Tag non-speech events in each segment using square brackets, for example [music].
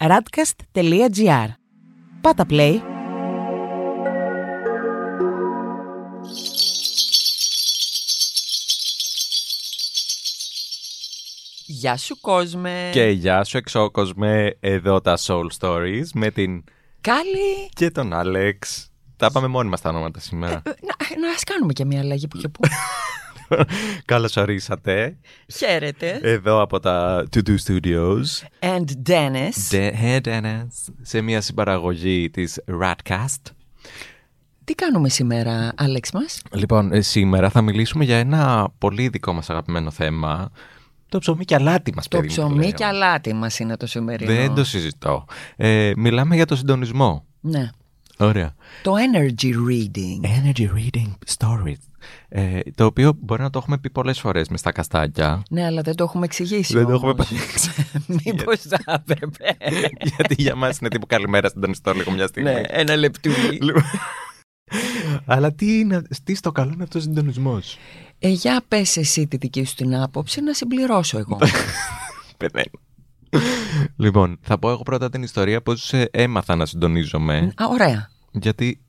radcast.gr. Πάτα play. Γεια σου κόσμε. Και γεια σου εξώκοσμε εδώ τα Soul Stories με την Κάλλη. και τον Άλεξ. Τα πάμε μόνοι μας τα ονόματα σήμερα. Ε, Να, να ας κάνουμε και μια αλλαγή που και που. [laughs] Καλώς ορίσατε Χαίρετε. εδώ από τα To Do Studios. And Dennis. De- Hey Dennis. Σε μια συμπαραγωγή της Radcast. Τι κάνουμε σήμερα, Άλεξ μας; Λοιπόν, ε, σήμερα θα μιλήσουμε για ένα πολύ δικό μας αγαπημένο θέμα. Το ψωμί και αλάτι μας, Το παιδί μου, ψωμί λέω. και αλάτι μας είναι το σημερινό. Δεν το συζητώ. Ε, μιλάμε για το συντονισμό. Ναι. Ωραία. Το energy reading. Energy Reading Stories. Ε, το οποίο μπορεί να το έχουμε πει πολλές φορές μες στα καστάκια. Ναι, αλλά δεν το έχουμε εξηγήσει Δεν το έχουμε όμως. πατήξει. [laughs] Μήπως θα έπρεπε. [laughs] Γιατί για μας είναι τύπου καλημέρα συντονιστό λίγο μια στιγμή. ναι, ένα λεπτούλι. Λοιπόν. Αλλά τι, είναι, τι στο καλό είναι αυτός ο συντονισμός; Ε, για πες εσύ τη δική σου την άποψη να συμπληρώσω εγώ. [laughs] Πεθαίνω. Λοιπόν, θα πω εγώ πρώτα την ιστορία πώς ε, έμαθα να συντονίζομαι. Α, ωραία. Γιατί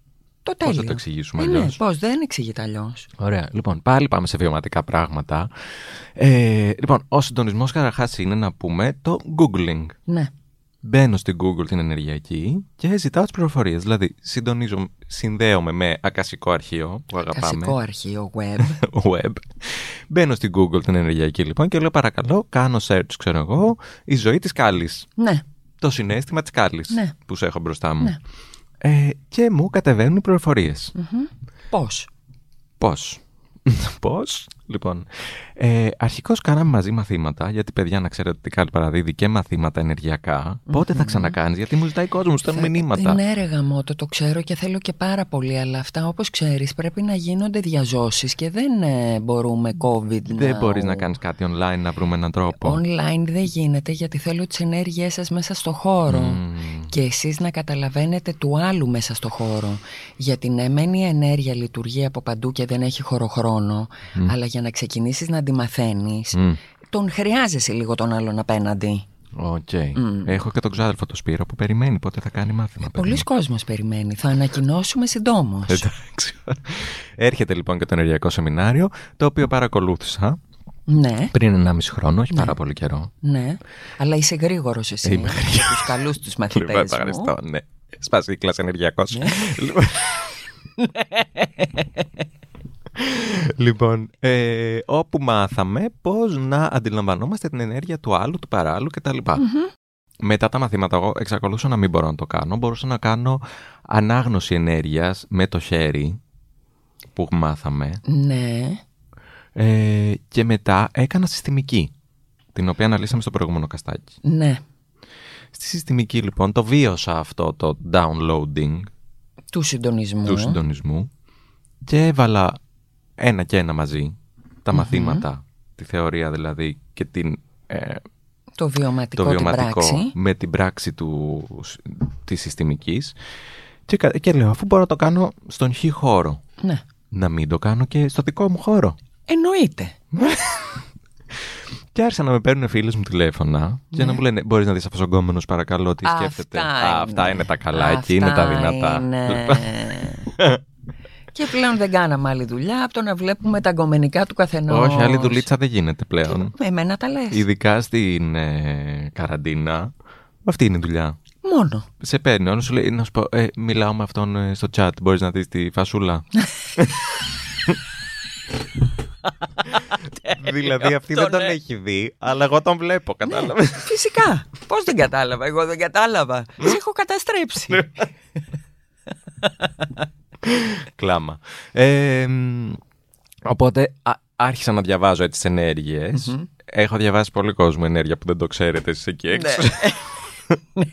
Το πώς τέλειο. θα το εξηγήσουμε Ε, ναι, αλλιώς; πώς, δεν εξηγείται αλλιώς. Ωραία. Λοιπόν, πάλι πάμε σε βιωματικά πράγματα. Ε, λοιπόν, ο συντονισμός καταρχάς είναι να πούμε το Googling. Ναι. Μπαίνω στην Google την ενεργειακή και ζητάω τις πληροφορίες. Δηλαδή, συντονίζω, συνδέομαι με ακασικό αρχείο που αγαπάμε. Κασικό αρχείο web. [laughs] Web. Μπαίνω στην Google την ενεργειακή λοιπόν και λέω παρακαλώ, κάνω search, ξέρω εγώ, η ζωή της κάλλη. ναι. Το συνέστημα της κάλλη Ναι. που σε έχω μπροστά μου. Ναι. Ε, και μου κατεβαίνουν οι πληροφορίες. Πώς; Πώς; [laughs] Πώς; Λοιπόν, ε, αρχικώς κάναμε μαζί μαθήματα, γιατί παιδιά να ξέρετε ότι κάτι παραδίδει και μαθήματα ενεργειακά. Πότε θα ξανακάνεις, γιατί μου ζητάει κόσμος, στέλνουν μηνύματα. Ναι, ρε γαμώτο, το ξέρω και θέλω και πάρα πολύ, αλλά αυτά όπως ξέρεις πρέπει να γίνονται διαζώσεις και δεν ε, μπορούμε COVID Δεν now. μπορείς να κάνεις κάτι online να βρούμε έναν τρόπο. Online δεν γίνεται γιατί θέλω τις ενέργειές σας μέσα στο χώρο Μμμ. και εσείς να καταλαβαίνετε του άλλου μέσα στο χώρο. Γιατί ναι, μεν η ενέργεια λειτουργεί από παντού και δεν έχει χωροχρόνο, αλλά για να ξεκινήσεις να τη μαθαίνεις, Μμ. τον χρειάζεσαι λίγο τον άλλον απέναντι. Οκ. Έχω και τον ξάδελφο το Σπύρο που περιμένει πότε θα κάνει μάθημα. παιδί Πολύς κόσμος περιμένει. Θα ανακοινώσουμε συντόμως. Εντάξει. Έρχεται λοιπόν και το ενεργειακό σεμινάριο, το οποίο παρακολούθησα ναι, πριν 1,5 χρόνο, όχι πάρα πολύ καιρό. ναι. Αλλά είσαι γρήγορος εσύ. Είμαι για τους καλούς τους μαθητές Λοιπόν, μου. ευχαριστώ. Ναι. Σπάσει η κλάση ενεργειακό. Ναι. [laughs] Λοιπόν. λοιπόν, ε, όπου μάθαμε πώς να αντιλαμβανόμαστε την ενέργεια του άλλου, του παράλληλου κτλ. Μετά τα μαθήματα, εγώ εξακολούθησα να μην μπορώ να το κάνω. Μπορούσα να κάνω ανάγνωση ενέργειας με το χέρι που μάθαμε. Ναι. Ε, και μετά έκανα συστημική, την οποία αναλύσαμε στο προηγούμενο καστάκι. Ναι. Στη συστημική λοιπόν το βίωσα αυτό το downloading Του συντονισμού. του συντονισμού και έβαλα ένα και ένα μαζί τα μαθήματα, τη θεωρία δηλαδή και την, ε, Το βιωματικό, το την βιωματικό πράξη. με την πράξη του, της συστημικής και, κα- και λέω αφού μπορώ να το κάνω στον χ χώρο Ναι. να μην το κάνω και στο δικό μου χώρο. Εννοείται. [laughs] Και άρχισαν να με παίρνουν φίλε μου τηλέφωνα και να μου λένε: Μπορείς να δεις αυτό ο γκόμενο, παρακαλώ, τι σκέφτεται. Αυτά Α, είναι. αυτά είναι τα καλά, Αυτά εκεί είναι τα δυνατά. είναι. [laughs] [laughs] και πλέον δεν κάναμε άλλη δουλειά από το να βλέπουμε τα γκομενικά του καθενός. Όχι, άλλη δουλίτσα δεν γίνεται πλέον. Με εμένα τα λες. Ειδικά στην ε, καραντίνα. Αυτή είναι η δουλειά. Μόνο. Σε παίρνει, όλος σου λέει: Να σου πω, ε, μιλάω με αυτόν ε, στο chat. Μπορείς να δεις τη φασούλα. [laughs] δηλαδή αυτή δεν Αυτό, τον ναι. έχει δει, αλλά εγώ τον βλέπω, κατάλαβες. Φυσικά. Πώς δεν κατάλαβα. Εγώ δεν κατάλαβα. Σε έχω καταστρέψει. [laughs] Ναι. Κλάμα. Ε, μ, οπότε α- άρχισα να διαβάζω έτσι τις ενέργειες. Έχω διαβάσει πολύ κόσμο ενέργεια που δεν το ξέρετε εσείς εκεί έξω. ναι,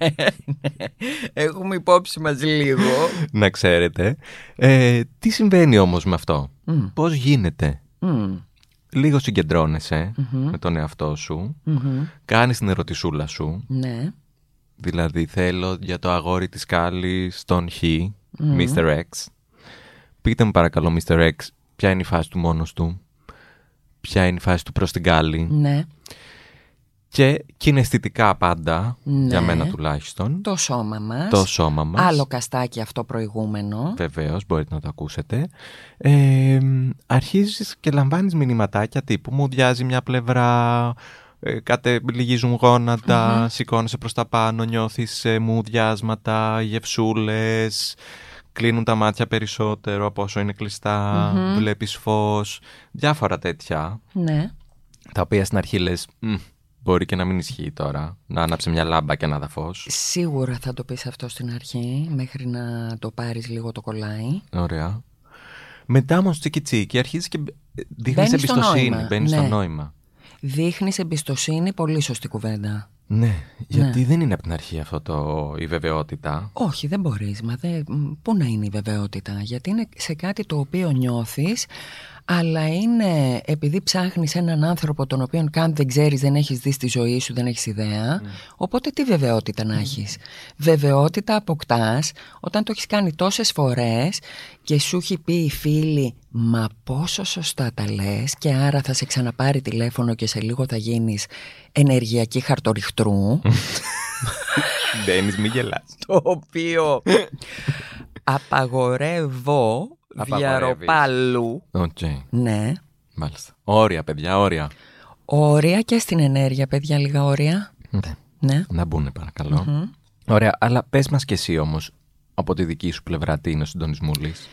ναι. Έχουμε υπόψη μας λίγο. να ξέρετε. Ε, τι συμβαίνει όμως με αυτό; Μμ. Πώς γίνεται; Μμ. Λίγο συγκεντρώνεσαι με τον εαυτό σου. Μμμ. Κάνεις την ερωτησούλα σου. Ναι. Δηλαδή θέλω για το αγόρι της Κάλλης τον Χ, Mr. X. Πείτε μου παρακαλώ Mr. X, ποια είναι η φάση του μόνος του; Ποια είναι η φάση του προς την Κάλλη. Ναι. Και κιναισθητικά πάντα, Ναι. για μένα τουλάχιστον. Το σώμα μας. Το σώμα μας. Άλλο καστάκι αυτό προηγούμενο. Βεβαίως, μπορείτε να το ακούσετε. Ε, αρχίζεις και λαμβάνεις μηνυματάκια τύπου μου διάζει μια πλευρά, ε, κάτε λυγίζουν γόνατα, σηκώνεσαι προς τα πάνω, νιώθεις ε, μουδιάσματα, γευσούλες, κλείνουν τα μάτια περισσότερο από όσο είναι κλειστά, βλέπεις φως, διάφορα τέτοια, Ναι. τα οποία στην αρχή λες, «Μμ, μπορεί και να μην ισχύει τώρα, να άναψε μια λάμπα και να δα φως. Σίγουρα θα το πεις αυτό στην αρχή, μέχρι να το πάρεις λίγο το κολλάει. Ωραία. Μετά όμως τσίκι τσίκι αρχίζεις και δείχνεις Μπαίνεις στο εμπιστοσύνη. νόημα, Μπαίνεις στο ναι. νόημα. Δείχνεις εμπιστοσύνη, πολύ σωστή κουβέντα. Ναι, γιατί δεν είναι από την αρχή αυτό το, η βεβαιότητα. Όχι, δεν μπορείς. Μα δεν... μ, Πού να είναι η βεβαιότητα; Γιατί είναι σε κάτι το οποίο νιώθεις, αλλά είναι επειδή ψάχνεις έναν άνθρωπο τον οποίο καν δεν ξέρεις, δεν έχεις δει στη ζωή σου, δεν έχεις ιδέα. Οπότε τι βεβαιότητα να έχεις; Βεβαιότητα αποκτάς όταν το έχεις κάνει τόσες φορές και σου έχει πει η φίλη «Μα πόσο σωστά τα λες» και άρα θα σε ξαναπάρει τηλέφωνο και σε λίγο θα γίνεις ενεργειακή χαρτοριχτρού. Ντένι, μην γελάς. το οποίο απαγορεύω Απαγορεύεις. διαρροπάλου. Οκ, Ναι. μάλιστα. Όρια, παιδιά, όρια. Όρια και στην ενέργεια, παιδιά, λίγα όρια. Ναι. Ναι. Να μπουν, παρακαλώ. Ωραία, αλλά πες μας κι εσύ όμως, από τη δική σου πλευρά, τι είναι ο συντονισμούλης.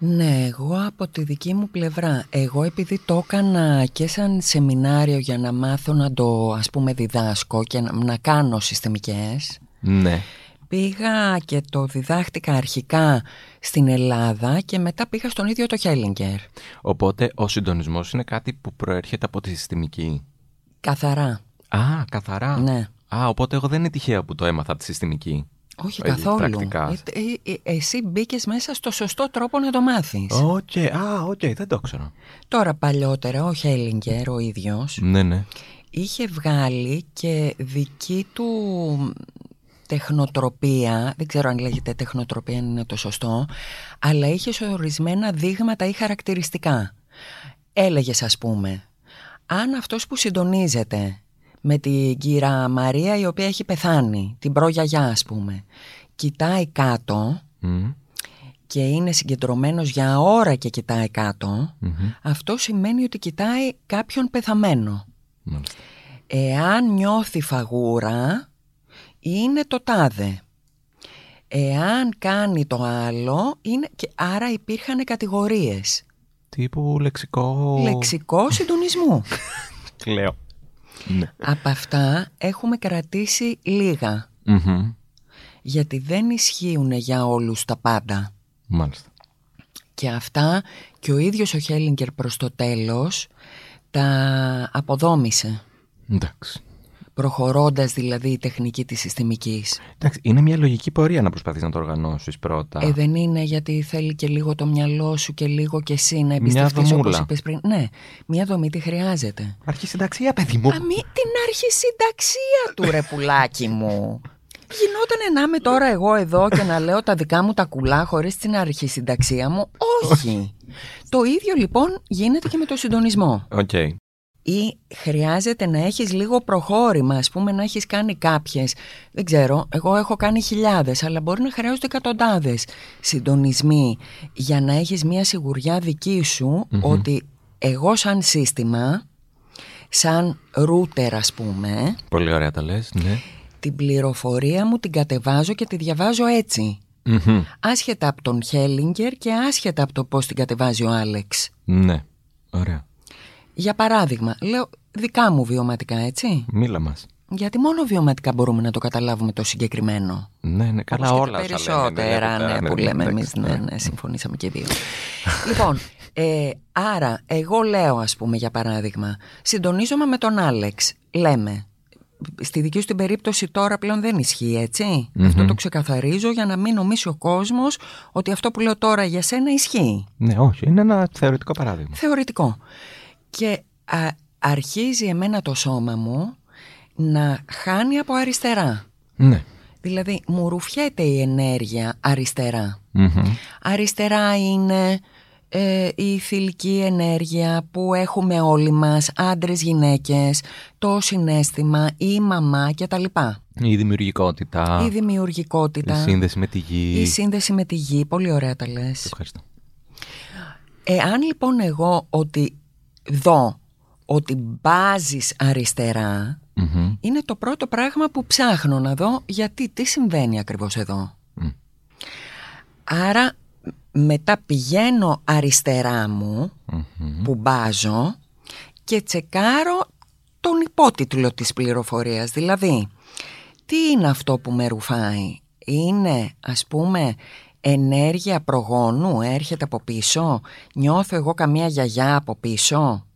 Ναι, εγώ από τη δική μου πλευρά, εγώ επειδή το έκανα και σαν σεμινάριο για να μάθω να το ας πούμε διδάσκω και να, να κάνω συστημικές, Ναι. πήγα και το διδάχτηκα αρχικά στην Ελλάδα και μετά πήγα στον ίδιο το Χέλιγκερ. Οπότε ο συντονισμός είναι κάτι που προέρχεται από τη συστημική. Καθαρά, Α, καθαρά. ναι. Α, οπότε εγώ δεν είναι τυχαίο που το έμαθα από τη συστημική. Όχι Ε, καθόλου. πρακτικά. Ε, ε, ε, εσύ μπήκες μέσα στο σωστό τρόπο να το μάθεις. Οκ, α, οκ, δεν το ξέρω. Τώρα παλιότερα ο Χέλιγκερ ο ίδιος Ναι, ναι. είχε βγάλει και δική του τεχνοτροπία, δεν ξέρω αν λέγεται τεχνοτροπία αν είναι το σωστό, αλλά είχε σε ορισμένα δείγματα ή χαρακτηριστικά. Έλεγες ας πούμε, αν αυτός που συντονίζεται με την κύρα Μαρία η οποία έχει πεθάνει, την προγιαγιά ας πούμε, κοιτάει κάτω Μμ, και είναι συγκεντρωμένος για ώρα και κοιτάει κάτω, μμμ, αυτό σημαίνει ότι κοιτάει κάποιον πεθαμένο. Μάλιστα. Εάν νιώθει φαγούρα, είναι το τάδε. Εάν κάνει το άλλο, είναι... και άρα υπήρχαν κατηγορίες. Τύπου λεξικό. Λεξικό συντονισμού. Κλαίω. Ναι. Από αυτά έχουμε κρατήσει λίγα, Μμμ, γιατί δεν ισχύουν για όλους τα πάντα. Μάλιστα. Και αυτά και ο ίδιος ο Χέλιγκερ προς το τέλος τα αποδόμησε, Εντάξει. Προχωρώντας δηλαδή η τεχνική της συστημικής. Εντάξει, είναι μια λογική πορεία να προσπαθείς να το οργανώσεις πρώτα. Ε, δεν είναι γιατί θέλει και λίγο το μυαλό σου και λίγο και εσύ να εμπιστευτείς δομούλα. όπως είπες πριν. Ναι, μια δομή τη χρειάζεται. Αρχισυνταξία, παιδί μου. Α, μη την αρχισυνταξία του ρε πουλάκι μου. Γινόταν να είμαι τώρα εγώ εδώ και να λέω τα δικά μου τα κουλά χωρίς την αρχισυνταξία μου. Όχι. το ίδιο λοιπόν γίνεται και με το συντονισμό. Οκ. Ή χρειάζεται να έχεις λίγο προχώρημα, ας πούμε να έχεις κάνει κάποιες, δεν ξέρω, εγώ έχω κάνει χιλιάδες, αλλά μπορεί να χρειάζονται εκατοντάδες συντονισμοί για να έχεις μια σιγουριά δική σου ότι εγώ σαν σύστημα, σαν ρούτερ ας πούμε, Πολύ ωραία τα λες, ναι. την πληροφορία μου την κατεβάζω και τη διαβάζω έτσι. Μμμ, Άσχετα από τον Χέλιγκερ και άσχετα από το πώς την κατεβάζει ο Άλεξ. Ναι. Ωραία. Για παράδειγμα, λέω δικά μου βιωματικά, έτσι. Μίλα μας. Γιατί μόνο βιωματικά μπορούμε να το καταλάβουμε το συγκεκριμένο. Ναι, ναι, καλά Όπως και όλα τα όσα λέμε, περισσότερα, ναι, ναι, ναι, που ναι, λέμε εντάξει, εμείς, ναι, ναι, συμφωνήσαμε και οι δύο. λοιπόν, ε, άρα, εγώ λέω, ας πούμε, για παράδειγμα, συντονίζομαι με τον Άλεξ, λέμε. Στη δική σου την περίπτωση τώρα πλέον δεν ισχύει, έτσι. Αυτό το ξεκαθαρίζω για να μην νομίσει ο κόσμος ότι αυτό που λέω τώρα για σένα ισχύει. Ναι, όχι, είναι ένα θεωρητικό παράδειγμα. Θεωρητικό. Και α, αρχίζει εμένα το σώμα μου να χάνει από αριστερά. Ναι. Δηλαδή μου ρουφιέται η ενέργεια αριστερά. Μμμ. Αριστερά είναι ε, η θηλυκή ενέργεια που έχουμε όλοι μας, άντρες, γυναίκες, το συνέστημα, η μαμά κτλ. Η δημιουργικότητα. Η δημιουργικότητα. Η σύνδεση με τη γη. Η σύνδεση με τη γη. Πολύ ωραία τα λες. Ευχαριστώ. Εάν λοιπόν εγώ ότι δω ότι μπάζεις αριστερά, είναι το πρώτο πράγμα που ψάχνω να δω γιατί τι συμβαίνει ακριβώς εδώ. Άρα μετά πηγαίνω αριστερά μου που μπάζω και τσεκάρω τον υπότιτλο της πληροφορίας. Δηλαδή, τι είναι αυτό που με ρουφάει; Είναι ας πούμε ενέργεια προγόνου, έρχεται από πίσω; Νιώθω εγώ καμία γιαγιά από πίσω;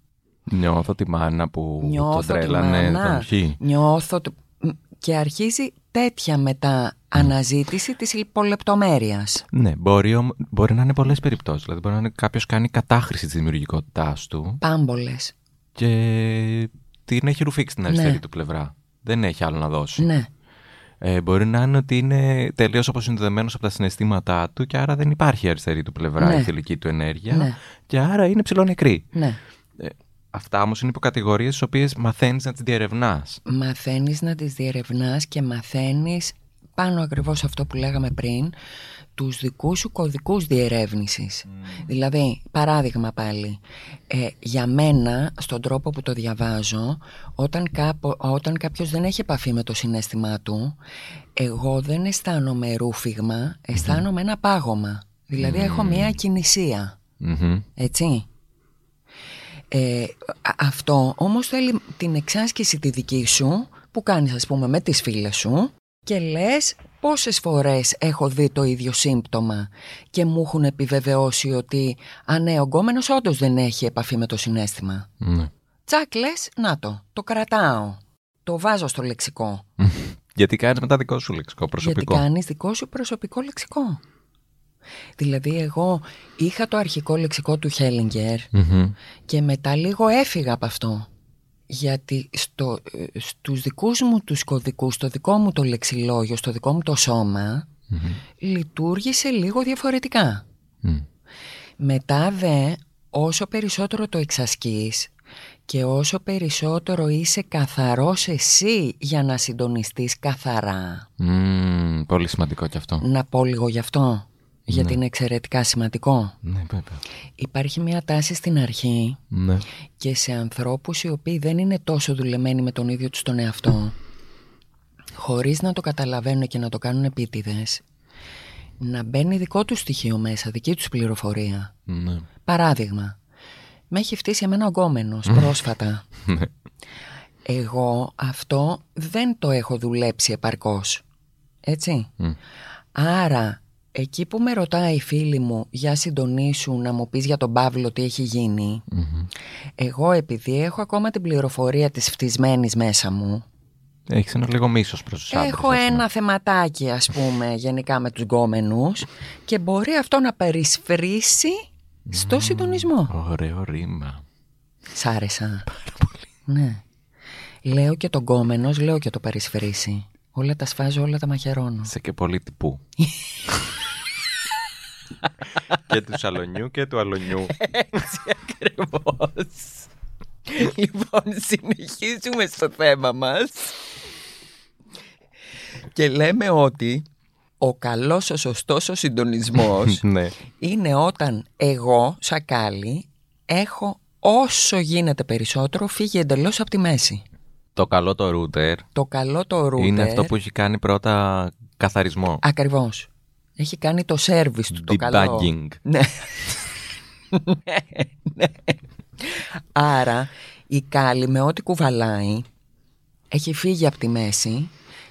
Νιώθω τη μάνα που Νιώθω τον τρέλανε τον χ. Νιώθω... Και αρχίζει τέτοια μετά αναζήτηση της υπολεπτομέρειας. Ναι, μπορεί, μπορεί να είναι πολλές περιπτώσεις. Δηλαδή μπορεί να είναι κάποιος κάνει κατάχρηση της δημιουργικότητάς του. Πάμπολες. Και την έχει ρουφήξει την αριστερή του πλευρά. Δεν έχει άλλο να δώσει. Ναι. Ε, μπορεί να είναι ότι είναι τελείως αποσυνδεδεμένος από τα συναισθήματά του και άρα δεν υπάρχει η αριστερή του πλευρά, Ναι. η θηλυκή του ενέργεια Ναι. και άρα είναι ψηλονεκρή. Ναι. Ε, αυτά όμως είναι υποκατηγορίες τις οποίες μαθαίνεις να τις διερευνάς. Μαθαίνεις να τις διερευνάς και μαθαίνεις πάνω ακριβώς αυτό που λέγαμε πριν τους δικούς σου κωδικούς διερεύνησης. Δηλαδή, παράδειγμα πάλι, ε, για μένα, στον τρόπο που το διαβάζω, όταν, κάπο, όταν κάποιος δεν έχει επαφή με το συνέστημά του, εγώ δεν αισθάνομαι ρούφιγμα, αισθάνομαι ένα πάγωμα. Δηλαδή, έχω μια κινησία. Μμμ. Έτσι. Ε, α- αυτό όμως θέλει την εξάσκηση τη δική σου που κάνεις ας πούμε με τις φίλες σου και λες πόσες φορές έχω δει το ίδιο σύμπτωμα και μου έχουν επιβεβαιώσει ότι α ναι, ο γκόμενος όντως δεν έχει επαφή με το συνέστημα. Ναι. Τσακ λες, να το, το κρατάω, το βάζω στο λεξικό. [laughs] Γιατί κάνεις μετά δικό σου λεξικό προσωπικό; Γιατί κάνεις δικό σου προσωπικό λεξικό. Δηλαδή εγώ είχα το αρχικό λεξικό του Χέλιγκερ Μμμ. και μετά λίγο έφυγα από αυτό. Γιατί στο, ε, στους δικούς μου τους κωδικούς, στο δικό μου το λεξιλόγιο, στο δικό μου το σώμα, λειτουργήσε λίγο διαφορετικά. Μμ. Μετά δε, όσο περισσότερο το εξασκείς και όσο περισσότερο είσαι καθαρός εσύ για να συντονιστείς καθαρά. Μμμ, Πολύ σημαντικό κι αυτό. Να πω λίγο γι' αυτό, γιατί είναι εξαιρετικά σημαντικό. Ναι, βέβαια. Υπάρχει μια τάση στην αρχή Ναι. και σε ανθρώπους οι οποίοι δεν είναι τόσο δουλεμένοι με τον ίδιο τους τον εαυτό χωρίς να το καταλαβαίνουν και να το κάνουν επίτηδες να μπαίνει δικό τους στοιχείο μέσα, δική τους πληροφορία. Ναι. Παράδειγμα, με έχει φτύσει εμένα ο γκόμενος πρόσφατα. [laughs] Ναι. Εγώ αυτό δεν το έχω δουλέψει επαρκώς. Έτσι. Μμ. Άρα, εκεί που με ρωτάει η φίλη μου για συντονίσου να μου πεις για τον Παύλο τι έχει γίνει, Μμμ. εγώ επειδή έχω ακόμα την πληροφορία της φτισμένης μέσα μου, Έχεις ένα λίγο μίσος προς τους άντρες. έχω ας πούμε. ένα θεματάκι ας πούμε γενικά με τους γκόμενους και μπορεί αυτό να περισφρήσει στο συντονισμό. Ωραίο ρήμα. Σ' άρεσα. [laughs] Ναι. Λέω και τον γκόμενος, λέω και το περισφρήσει. Όλα τα σφάζω, όλα τα μαχαιρώνω. Σε και πολύ τυπού. [laughs] και του σαλονιού και του αλονιού. Έτσι ακριβώς. λοιπόν, συνεχίζουμε στο θέμα μας. Και λέμε ότι ο καλός, ο σωστός, ο συντονισμός [laughs] ναι. είναι όταν εγώ, σακάλι, έχω όσο γίνεται περισσότερο φύγει εντελώς από τη μέση. Το καλό το router Το καλό το router... είναι αυτό που έχει κάνει πρώτα καθαρισμό. Ακριβώς. Έχει κάνει το service του το καλό. Debugging. Ναι. ναι, ναι. Άρα η κάλλη με ό,τι κουβαλάει έχει φύγει από τη μέση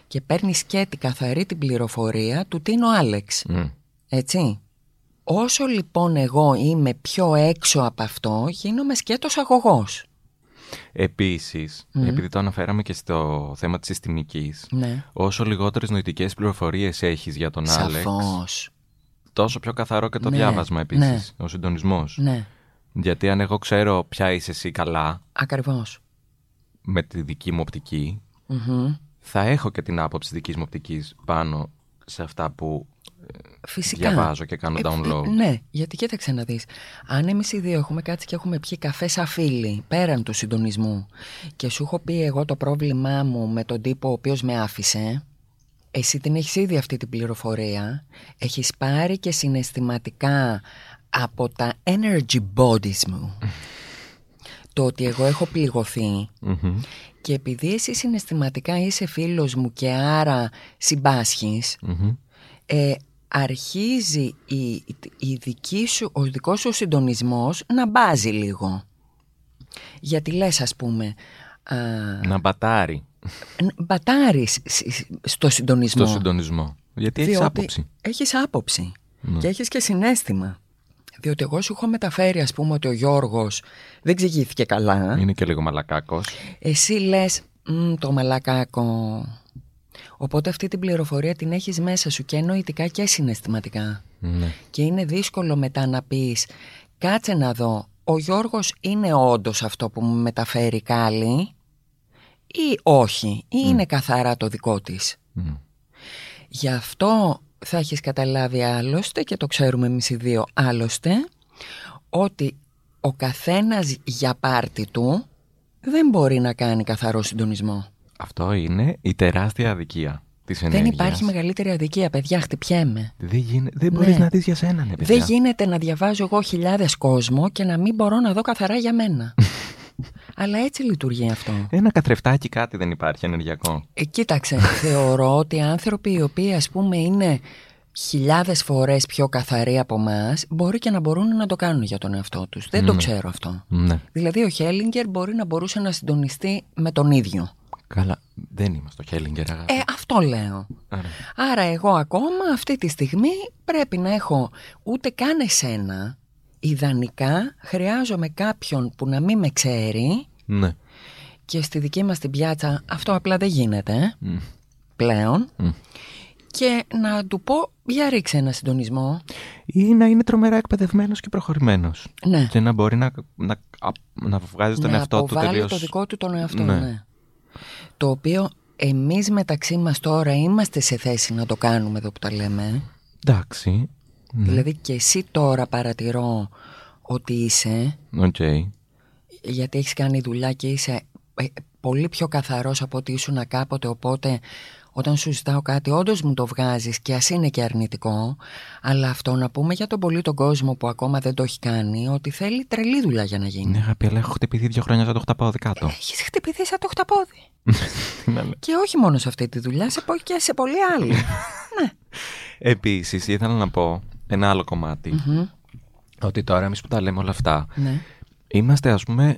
και παίρνει σκέτη καθαρή την πληροφορία του τι είναι ο Άλεξ. Μμ. Έτσι. Όσο λοιπόν εγώ είμαι πιο έξω από αυτό γίνομαι σκέτος αγωγός. Επίσης, επειδή το αναφέραμε και στο θέμα της συστημικής, Ναι. όσο λιγότερες νοητικές πληροφορίες έχεις για τον Άλεξ, Σαφώς. τόσο πιο καθαρό και το Ναι, διάβασμα επίσης, ο συντονισμός. Ναι. Γιατί αν εγώ ξέρω ποια είσαι εσύ καλά Ακριβώς. με τη δική μου οπτική, Μμμ. θα έχω και την άποψη δικής μου οπτικής πάνω σε αυτά που Φυσικά. διαβάζω και κάνω Ε, download. ε, ναι, γιατί κοίταξε να δεις. Αν εμείς οι δύο έχουμε κάτσει και έχουμε πιει καφέ σαν φίλοι, πέραν του συντονισμού, και σου έχω πει εγώ το πρόβλημά μου με τον τύπο ο οποίος με άφησε, εσύ την έχεις ήδη αυτή την πληροφορία, έχεις πάρει και συναισθηματικά από τα energy bodies μου [laughs] το ότι εγώ έχω πληγωθεί Μμμ. και επειδή εσύ συναισθηματικά είσαι φίλος μου και άρα συμπάσχεις, Μμμ. ε, αρχίζει η, η δική σου, ο δικός σου συντονισμός να μπάζει λίγο. Γιατί λες ας πούμε, α, Να μπατάρει ν- μπατάρεις σ- σ- στο συντονισμό. στο συντονισμό. Γιατί έχεις διότι άποψη. Έχεις άποψη Ναι. και έχεις και συνέστημα. Διότι εγώ σου έχω μεταφέρει ας πούμε ότι ο Γιώργος δεν ξηγήθηκε καλά. Είναι και λίγο μαλακάκος. Εσύ λες «Μμ, το μαλακάκο. Οπότε αυτή την πληροφορία την έχεις μέσα σου και νοητικά και συναισθηματικά. Ναι. Και είναι δύσκολο μετά να πεις κάτσε να δω ο Γιώργος είναι όντως αυτό που μου μεταφέρει κάλλη ή όχι ή είναι καθαρά το δικό της. Μμ. Γι' αυτό θα έχεις καταλάβει άλλωστε και το ξέρουμε εμείς οι δύο άλλωστε ότι ο καθένας για πάρτι του δεν μπορεί να κάνει καθαρό συντονισμό. Αυτό είναι η τεράστια αδικία της ενέργειας. Δεν υπάρχει μεγαλύτερη αδικία, παιδιά, χτυπιέμαι. Δεν, γίνε... δεν μπορείς Ναι. να δεις για σένα, ναι, παιδιά. Δεν γίνεται να διαβάζω εγώ χιλιάδες κόσμο και να μην μπορώ να δω καθαρά για μένα. [laughs] Αλλά έτσι λειτουργεί αυτό. Ένα καθρεφτάκι κάτι δεν υπάρχει ενεργειακό. Ε, κοίταξε, [laughs] θεωρώ ότι οι άνθρωποι οι οποίοι ας πούμε είναι χιλιάδες φορές πιο καθαροί από εμάς μπορεί και να μπορούν να το κάνουν για τον εαυτό τους. Δεν το ξέρω αυτό. Ναι. Δηλαδή ο Χέλιγκερ μπορεί να μπορούσε να συντονιστεί με τον ίδιο. Καλά, δεν είμαστε στο Χέλιγκερ, αγάπη. Ε, αυτό λέω. Άρα. Άρα εγώ ακόμα αυτή τη στιγμή πρέπει να έχω ούτε καν εσένα. Ιδανικά χρειάζομαι κάποιον που να μην με ξέρει Ναι. και στη δική μας την πιάτσα αυτό απλά δεν γίνεται ε, Μμ. πλέον Μμ. και να του πω για ρίξε ένα συντονισμό. Ή να είναι τρομερά εκπαιδευμένος και προχωρημένος. Ναι. Και να μπορεί να, να, α- να βγάζει τον να εαυτό του αποβάλει τελείως... το δικό του τον εαυτό, Ναι. ναι. Το οποίο εμείς μεταξύ μας τώρα είμαστε σε θέση να το κάνουμε εδώ που τα λέμε. ε. Εντάξει. Ναι. Δηλαδή και εσύ τώρα παρατηρώ ότι είσαι, Οκ. γιατί έχεις κάνει δουλειά και είσαι ε, πολύ πιο καθαρός από ότι ήσουν κάποτε, οπότε όταν σου ζητάω κάτι όντως μου το βγάζεις και ας είναι και αρνητικό, αλλά αυτό να πούμε για τον πολύ τον κόσμο που ακόμα δεν το έχει κάνει, ότι θέλει τρελή δουλειά για να γίνει. Ναι, αγάπη, αλλά έχω χτυπηθεί δύο χρόνια σαν το χταπάω κάτω. Έχεις χτυπηθεί σαν το χταπόδι. Τι [laughs] να λέω. Και όχι μόνο σε αυτή τη δουλειά, σε πω και σε πολλή άλλη. ναι. Επίσης, ήθελα να πω ένα άλλο κομμάτι. Μμμ. Ότι τώρα εμείς που τα λέμε όλα αυτά, ναι. Είμαστε ας πούμε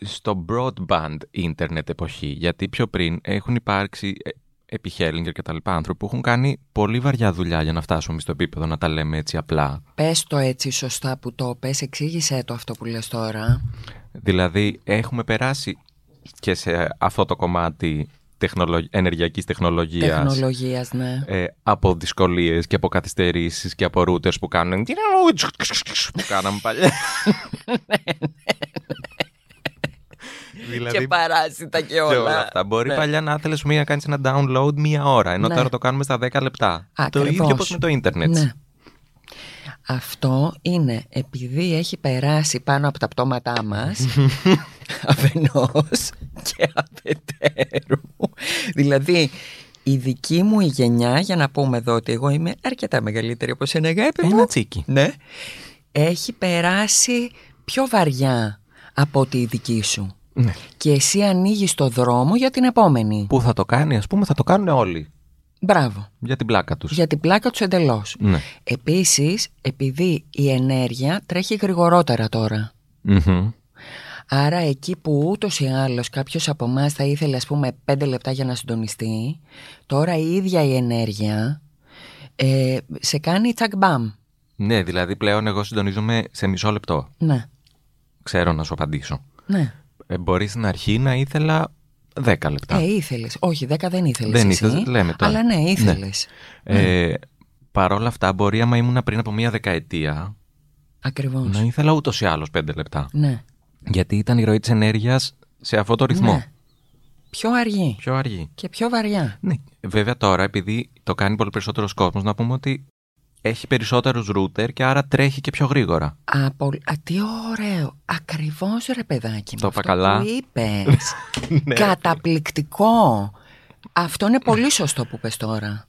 στο broadband ίντερνετ εποχή γιατί πιο πριν έχουν υπάρξει ε, επί Hellinger και τα λοιπά άνθρωποι που έχουν κάνει πολύ βαριά δουλειά για να φτάσουμε στο επίπεδο να τα λέμε έτσι απλά. Πες το έτσι σωστά που το πες, εξήγησέ το αυτό που λες τώρα. Δηλαδή έχουμε περάσει και σε αυτό το κομμάτι τεχνολο... ενεργειακής τεχνολογίας Τεχνολογίας, ναι. ε, από δυσκολίες και από καθυστερήσεις και από routers που κάνουν [laughs] που κάναμε παλιά. [laughs] δηλαδή Και παράσιτα και και όλα. όλα αυτά. Μπορεί Ναι. παλιά να ήθελε να κάνεις ένα download μία ώρα, ενώ Ναι. τώρα το κάνουμε στα 10 λεπτά. Το Ακριβώς. ίδιο όπως με το ίντερνετ. Ναι. Αυτό είναι επειδή έχει περάσει πάνω από τα πτώματά μας [laughs] αφενός και αφετέρου. Δηλαδή η δική μου η γενιά, για να πούμε εδώ ότι εγώ είμαι αρκετά μεγαλύτερη από σένα αγάπη μου. Ένα τσίκι. Ναι. Έχει περάσει πιο βαριά από ότι η δική σου. Ναι. Και εσύ ανοίγεις το δρόμο για την επόμενη. Που θα το κάνει, ας πούμε, θα το κάνουν όλοι. Μπράβο. Για την πλάκα τους. Για την πλάκα τους εντελώς. Ναι. Επίσης, επειδή η ενέργεια τρέχει γρηγορότερα τώρα. Μμμ. Άρα εκεί που ούτως ή άλλως κάποιος από εμάς θα ήθελε ας πούμε πέντε λεπτά για να συντονιστεί, τώρα η ίδια η ενέργεια ε, σε κάνει τσακ μπαμ. Ναι, δηλαδή πλέον εγώ συντονίζομαι σε μισό λεπτό. Ναι, Ξέρω να σου απαντήσω. ναι. Ε, μπορείς στην αρχή να ήθελα 10 λεπτά. Ε, ήθελες. Όχι, δέκα δεν ήθελες Δεν εσύ. ήθελες, λέμε τώρα. Αλλά ναι, ήθελες. Ε, Παρ' όλα αυτά, μπορεί άμα ήμουν πριν από μία δεκαετία Ακριβώς. να ήθελα ούτως ή άλλως 5 λεπτά. Ναι. Γιατί ήταν η ροή της ενέργειας σε αυτό το ρυθμό. Ναι. πιο αργή. Πιο αργή. Και πιο βαριά. Ναι. Βέβαια τώρα, επειδή το κάνει πολύ περισσότερο κόσμος, να πούμε ότι έχει περισσότερους ρούτερ και άρα τρέχει και πιο γρήγορα. Α, α τι ωραίο. Ακριβώς ρε παιδάκι μου. Το είπα καλά. Που είπες. [laughs] Ναι. Καταπληκτικό. Αυτό είναι πολύ σωστό που πες τώρα.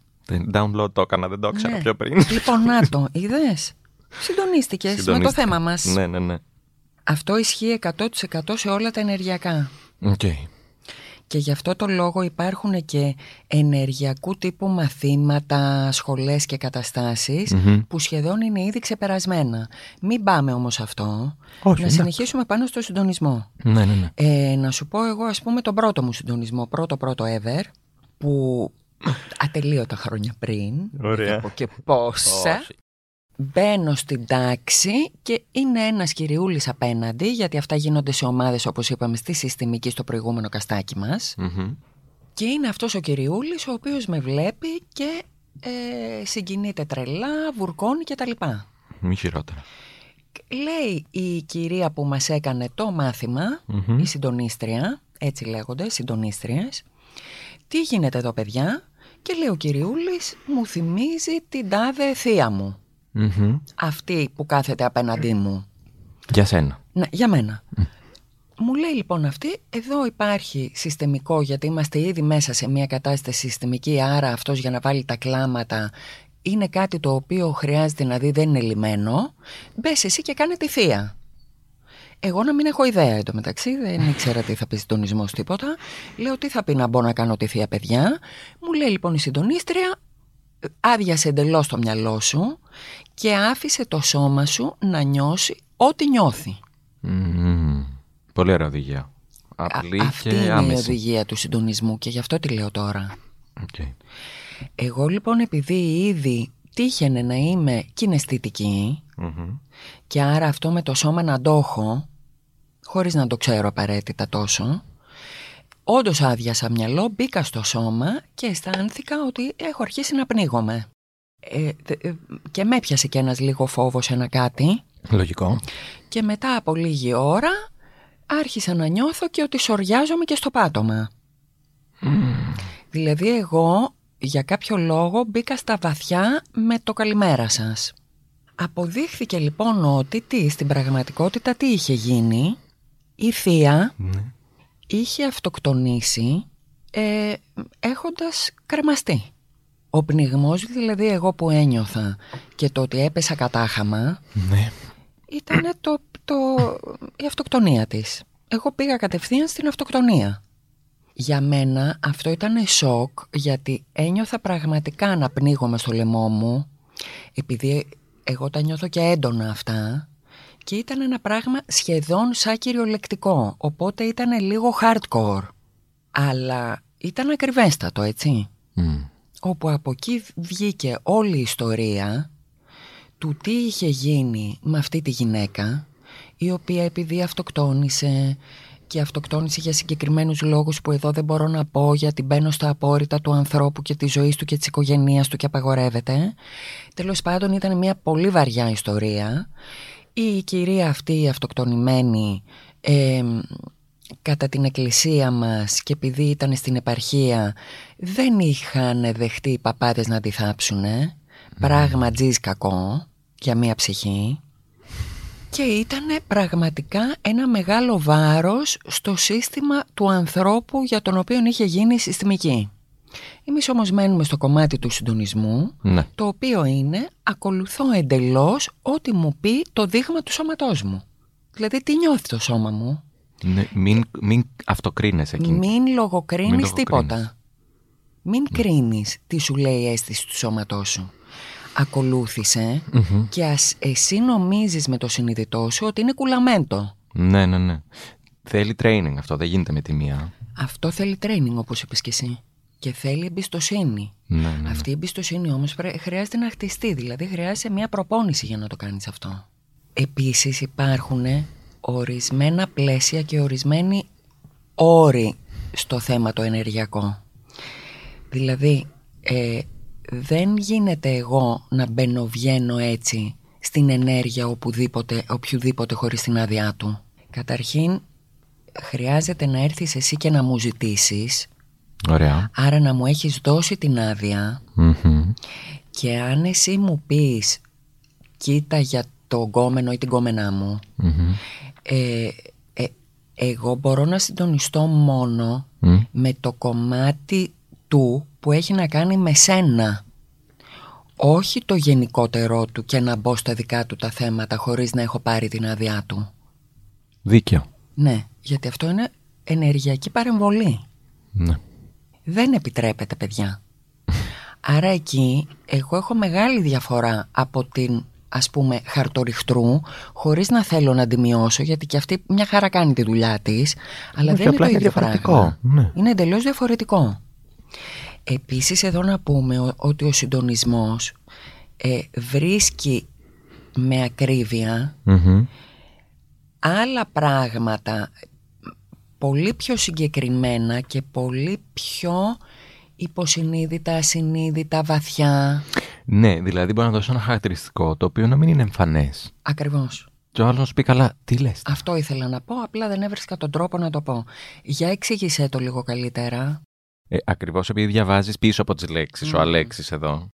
Download το έκανα, δεν το ήξερα Ναι. πιο πριν. Λοιπόν, να το, [laughs] είδες; Συντονίστηκες με το Συντονίστηκα. θέμα μας. Ναι, ναι, ναι. Αυτό ισχύει 100% σε όλα τα ενεργειακά. Οκ. Και γι' αυτό το λόγο υπάρχουν και ενεργειακού τύπου μαθήματα, σχολές και καταστάσεις Μμμ. που σχεδόν είναι ήδη ξεπερασμένα. Μην πάμε όμως αυτό. Όχι, να εντάξει. συνεχίσουμε πάνω στο συντονισμό. Ναι, ναι, ναι. Ε, να σου πω εγώ ας πούμε τον πρώτο μου συντονισμό, πρώτο πρώτο ever, που [clears throat] ατελείωτα χρόνια πριν, Ωραία. δεν θα πω και πόσα, Όχι. Μπαίνω στην τάξη και είναι ένας κυριούλης απέναντι, γιατί αυτά γίνονται σε ομάδες όπως είπαμε στη συστημική στο προηγούμενο podcastάκι μας, Μμμ. και είναι αυτός ο κυριούλης ο οποίος με βλέπει και ε, συγκινείται τρελά, βουρκώνει κτλ. Μη χειρότερα. Λέει η κυρία που μας έκανε το μάθημα, Μμμ. η συντονίστρια, έτσι λέγονται, συντονίστριες, τι γίνεται εδώ παιδιά; Και λέει ο κυριούλης μου θυμίζει την τάδε θεία μου, Μμμ. αυτή που κάθεται απέναντί μου. Για σένα. Ναι, για μένα. Μου λέει λοιπόν αυτή, εδώ υπάρχει συστημικό γιατί είμαστε ήδη μέσα σε μια κατάσταση συστημική, άρα αυτός για να βάλει τα κλάματα είναι κάτι το οποίο χρειάζεται να δει, δεν είναι λιμένο. Μπες εσύ και κάνε τη θεία. Εγώ να μην έχω ιδέα εντωμεταξύ, δεν ήξερα τι θα πει συντονισμός τίποτα. Λέω τι θα πει να μπω να κάνω τη θεία παιδιά. Μου λέει λοιπόν η συντονίστρια, άδειασε εντελώς το μυαλό σου και άφησε το σώμα σου να νιώσει ό,τι νιώθει. Μμμ. Πολύ ωραία οδηγία. Απλή Α- αυτή και είναι η άμεση. οδηγία του συντονισμού και γι' αυτό τη λέω τώρα. Οκ. Εγώ λοιπόν επειδή ήδη τύχαινε να είμαι κιναισθητική Μμμ. και άρα αυτό με το σώμα να το έχω, χωρίς να το ξέρω απαραίτητα τόσο, όντως άδειασα μυαλό, μπήκα στο σώμα και αισθάνθηκα ότι έχω αρχίσει να πνίγομαι. Ε, δε- ε, και με έπιασε και ένας λίγο φόβος ένα κάτι Λογικό. και μετά από λίγη ώρα άρχισα να νιώθω και ότι σοριάζομαι και στο πάτωμα. Δηλαδή εγώ για κάποιο λόγο μπήκα στα βαθιά με το καλημέρα σας. Αποδείχθηκε λοιπόν ότι τι, στην πραγματικότητα τι είχε γίνει. Η θεία Ναι. Είχε αυτοκτονήσει ε, έχοντας κρεμαστεί. Ο πνιγμός δηλαδή εγώ που ένιωθα και το ότι έπεσα κατάχαμα Ναι. ήταν το, το, η αυτοκτονία της. Εγώ πήγα κατευθείαν στην αυτοκτονία. Για μένα αυτό ήταν σοκ γιατί ένιωθα πραγματικά να πνίγομαι στο λαιμό μου επειδή εγώ τα νιώθω και έντονα αυτά και ήταν ένα πράγμα σχεδόν σαν κυριολεκτικό οπότε ήταν λίγο hardcore αλλά ήταν ακριβέστατο έτσι Μμ. όπου από εκεί βγήκε όλη η ιστορία του τι είχε γίνει με αυτή τη γυναίκα η οποία επειδή αυτοκτόνησε και αυτοκτόνησε για συγκεκριμένους λόγους που εδώ δεν μπορώ να πω γιατί μπαίνω στα απόρριτα του ανθρώπου και της ζωής του και της οικογένειας του και απαγορεύεται. Τέλος πάντων ήταν μια πολύ βαριά ιστορία. Η κυρία αυτή η αυτοκτονημένη ε, κατά την εκκλησία μας και επειδή ήταν στην επαρχία δεν είχαν δεχτεί οι παπάδες να τη θάψουνε. Πράγμα τζις κακό για μία ψυχή. Και ήταν πραγματικά ένα μεγάλο βάρος στο σύστημα του ανθρώπου για τον οποίο είχε γίνει η συστημική. Εμείς όμως μένουμε στο κομμάτι του συντονισμού, Ναι. το οποίο είναι ακολουθώ εντελώς ό,τι μου πει το δείγμα του σώματός μου. Δηλαδή τι νιώθει το σώμα μου; Ναι, Μην, μην αυτοκρίνεσαι εκείνη. Μην λογοκρίνεις Μην λογοκρίνεις. τίποτα. Μην κρίνεις τι σου λέει η αίσθηση του σώματός σου. Ακολούθησε Μμμ. και ας εσύ νομίζεις με το συνειδητό σου ότι είναι κουλαμέντο. Ναι, ναι, ναι. Θέλει training αυτό, δεν γίνεται με τη μία. Αυτό θέλει training όπως είπες και εσύ. Και θέλει εμπιστοσύνη. Ναι, ναι, ναι. Αυτή η εμπιστοσύνη όμως πρέ- χρειάζεται να χτιστεί, δηλαδή χρειάζεται μια προπόνηση για να το κάνεις αυτό. Επίσης υπάρχουν ορισμένα πλαίσια και ορισμένοι όροι στο θέμα το ενεργειακό. Δηλαδή ε, δεν γίνεται εγώ να μπαίνω βγαίνω έτσι στην ενέργεια οπουδήποτε, οποιοδήποτε χωρίς την άδειά του. Καταρχήν χρειάζεται να έρθεις εσύ και να μου ζητήσεις Ωραία. άρα να μου έχεις δώσει την άδεια Μμμ. και αν εσύ μου πεις κοίτα για το γκόμενο ή την γκόμενά μου Μμμ. ε, ε, εγώ μπορώ να συντονιστώ μόνο Μμ. με το κομμάτι του που έχει να κάνει με σένα όχι το γενικότερό του και να μπω στα δικά του τα θέματα χωρίς να έχω πάρει την άδειά του Δίκαιο. ναι, γιατί αυτό είναι ενεργειακή παρεμβολή Ναι. Δεν επιτρέπεται παιδιά άρα εκεί εγώ έχω μεγάλη διαφορά από την ας πούμε χαρτοριχτρού χωρίς να θέλω να τη μειώσω γιατί και αυτή μια χαρά κάνει τη δουλειά της αλλά Όχι, δεν είναι απλά το είναι ίδιο διαφορετικό. πράγμα Ναι. είναι εντελώς διαφορετικό επίσης εδώ να πούμε ο- ότι ο συντονισμός ε, βρίσκει με ακρίβεια Μμμ. άλλα πράγματα πολύ πιο συγκεκριμένα και πολύ πιο υποσυνείδητα, ασυνείδητα, βαθιά. Ναι, δηλαδή μπορεί να δώσει ένα χαρακτηριστικό το οποίο να μην είναι εμφανές. Ακριβώς. Και ο άλλος να σου πει καλά, τι λες. Αυτό ήθελα να πω, απλά δεν έβρισκα τον τρόπο να το πω. Για εξήγησέ το λίγο καλύτερα. Ε, Ακριβώς επειδή διαβάζεις πίσω από τις λέξεις, ο Μμμ. Αλέξης εδώ.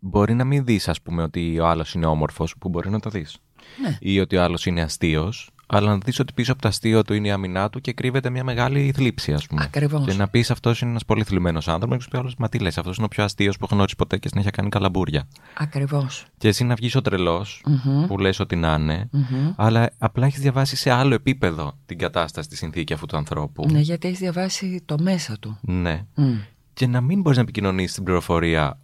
Μπορεί να μην δεις, ας πούμε, ότι ο άλλος είναι όμορφος, που μπορεί να το δεις. Ναι. Ή ότι ο άλλος είναι αστείος, αλλά να δεις ότι πίσω από το αστείο του είναι η αμυνά του και κρύβεται μια μεγάλη θλίψη, ας πούμε. Ακριβώς. Και να πεις αυτός είναι ένας πολύ θλιμμένος άνθρωπος, και σου πει άλλο, Μα τι λες, αυτός είναι ο πιο αστείος που έχω γνωρίσει ποτέ και συνέχεια κάνει καλαμπούρια. Ακριβώς. Και εσύ να βγεις ο τρελός, Μμμ. που λες ότι να είναι, Μμμ. αλλά απλά έχεις διαβάσει σε άλλο επίπεδο την κατάσταση, τη συνθήκη αυτού του ανθρώπου. Ναι, γιατί έχεις διαβάσει το μέσα του. Ναι. Μμ. Και να μην μπορείς να επικοινωνήσει την πληροφορία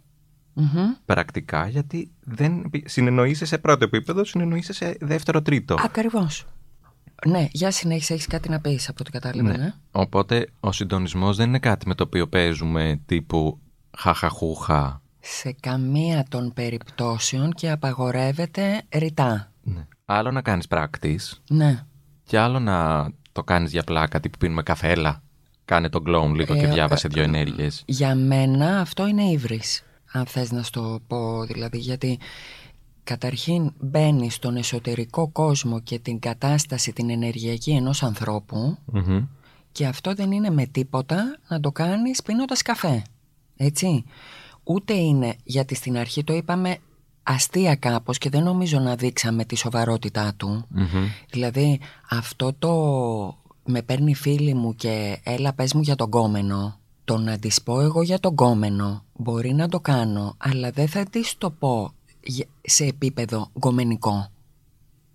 Μμμ. πρακτικά, γιατί δεν συνεννοείσαι σε πρώτο επίπεδο, συνεννοείσαι σε δεύτερο, τρίτο. Ακριβώς. Ναι, για συνέχισε, έχεις κάτι να πεις από ό,τι κατάλαβα, ναι. Οπότε ο συντονισμός δεν είναι κάτι με το οποίο παίζουμε τύπου χαχαχούχα. Σε καμία των περιπτώσεων και απαγορεύεται ρητά. Ναι. Άλλο να κάνεις πράκτης Ναι. και άλλο να το κάνεις για πλάκα, τύπου πίνουμε καφέλα. Κάνε τον κλόουν λίγο και Ε, διάβασε ε, δύο ενέργειες. Για μένα αυτό είναι ύβρις, αν θες να στο πω δηλαδή, γιατί καταρχήν μπαίνει στον εσωτερικό κόσμο και την κατάσταση την ενεργειακή ενός ανθρώπου και αυτό δεν είναι με τίποτα να το κάνεις πίνοντας καφέ, έτσι. Ούτε είναι, γιατί στην αρχή το είπαμε αστεία κάπως και δεν νομίζω να δείξαμε τη σοβαρότητά του. Δηλαδή αυτό το με παίρνει φίλη μου και έλα πες μου για τον κόμενο. Το να της πω εγώ για τον κόμενο μπορεί να το κάνω αλλά δεν θα της το πω για- σε επίπεδο γκομενικό.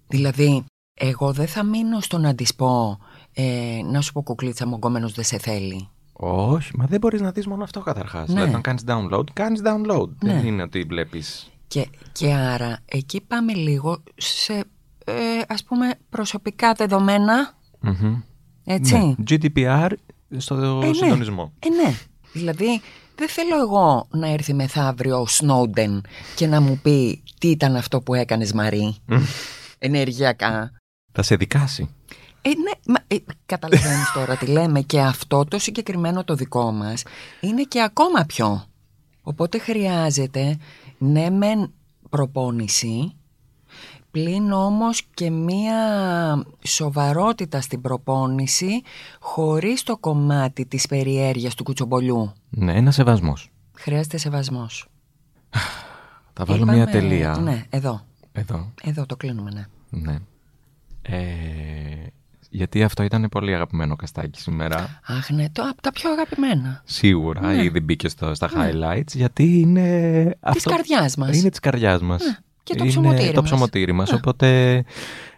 Δηλαδή εγώ δεν θα μείνω στο να της πω ε, να σου πω κουκλίτσα μου ο γκόμενος δεν σε θέλει. Όχι, μα δεν μπορείς να δεις μόνο αυτό καταρχάς. Ναι. Δηλαδή, αν κάνεις download, κάνεις download. Ναι. Δεν είναι ότι βλέπεις. Και, και άρα εκεί πάμε λίγο σε ε, ας πούμε προσωπικά δεδομένα έτσι. Ναι. GDPR στο ναι. συντονισμό. Ε, ναι. Δηλαδή, δεν θέλω εγώ να έρθει μεθαύριο ο Σνόντεν και να μου πει τι ήταν αυτό που έκανες Μαρή. Ενεργειακά. Θα σε δικάσει. Ε, ναι, μα, ε, καταλαβαίνεις τώρα τι λέμε και αυτό το συγκεκριμένο το δικό μας είναι και ακόμα πιο. Οπότε χρειάζεται ναι μεν προπόνηση πλην όμως και μία σοβαρότητα στην προπόνηση χωρίς το κομμάτι της περιέργειας του κουτσομπολιού. Ναι, ένα σεβασμός. Χρειάζεται σεβασμός. Θα βάλω Είπαμε- μια τελεία. Ναι, εδώ. Εδώ. Εδώ το κλείνουμε, ναι. Ναι. Ε, γιατί αυτό ήταν πολύ αγαπημένο καστάκι σήμερα. Αχ, ναι, το, από τα πιο αγαπημένα. Σίγουρα Ναι. ήδη μπήκε στο, στα highlights γιατί είναι. Της αυτό- καρδιάς μας. Είναι της καρδιάς μας. Ναι, και το ψωμοτήρι το μας. ψωμοτήρι μας, Ναι. Οπότε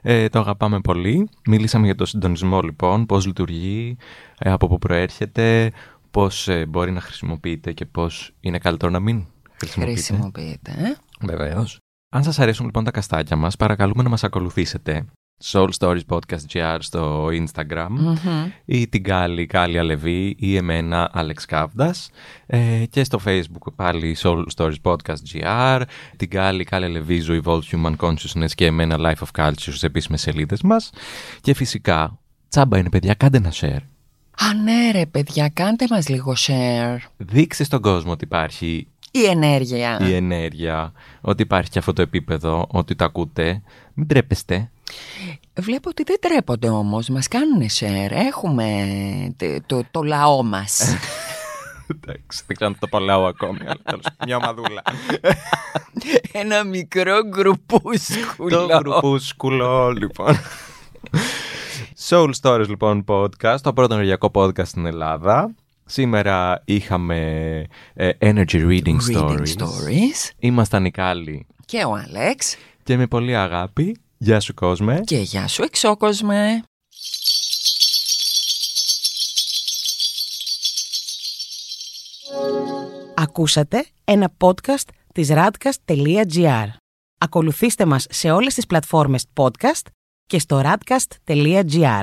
ε, το αγαπάμε πολύ. Μιλήσαμε για το συντονισμό λοιπόν, πώς λειτουργεί, ε, από πού προέρχεται, πώς ε, μπορεί να χρησιμοποιείται και πώς είναι καλύτερο να μην χρησιμοποιείται. Χρησιμοποιείται, ε. Βεβαίως. Αν σας αρέσουν λοιπόν τα καστάκια μας, παρακαλούμε να μας ακολουθήσετε. Soul Stories Podcast GR στο Instagram. Μμμ. ή την Κάλλη Κάλλη Αλεβή ή εμένα Άλεξ Κάβδας ε, και στο Facebook πάλι Soul Stories Podcast GR την Κάλλη Κάλλη Αλεβή Ζωή Evolved Human Consciousness και εμένα Life of Culture στις επίσημες σελίδες μας. Και φυσικά τσάμπα είναι παιδιά κάντε ένα share. Α, ναι ρε παιδιά, κάντε μας λίγο share. δείξτε στον κόσμο ότι υπάρχει Η ενέργεια. η ενέργεια ότι υπάρχει και αυτό το επίπεδο ότι το ακούτε. Μην τρέπεστε Βλέπω ότι δεν τρέπονται όμως, μας κάνουν share, έχουμε το, το, λαό μας. [laughs] Εντάξει, δεν ξέρω αν το παλάω ακόμη, αλλά μια ομαδούλα. [laughs] Ένα μικρό γκρουπούσκουλο. Το γκρουπούσκουλο, λοιπόν. Soul Stories, λοιπόν, podcast, το πρώτο ενεργειακό podcast στην Ελλάδα. Σήμερα είχαμε ε, Energy Reading, Reading stories. stories. Ήμασταν οι Κάλλοι Και ο Αλέξ. και με πολύ αγάπη. Γεια σου κόσμε. Και γεια σου εξώκοσμε. Ακούσατε ένα podcast της radcast.gr. Ακολουθήστε μας σε όλες τις πλατφόρμες podcast και στο radcast.gr.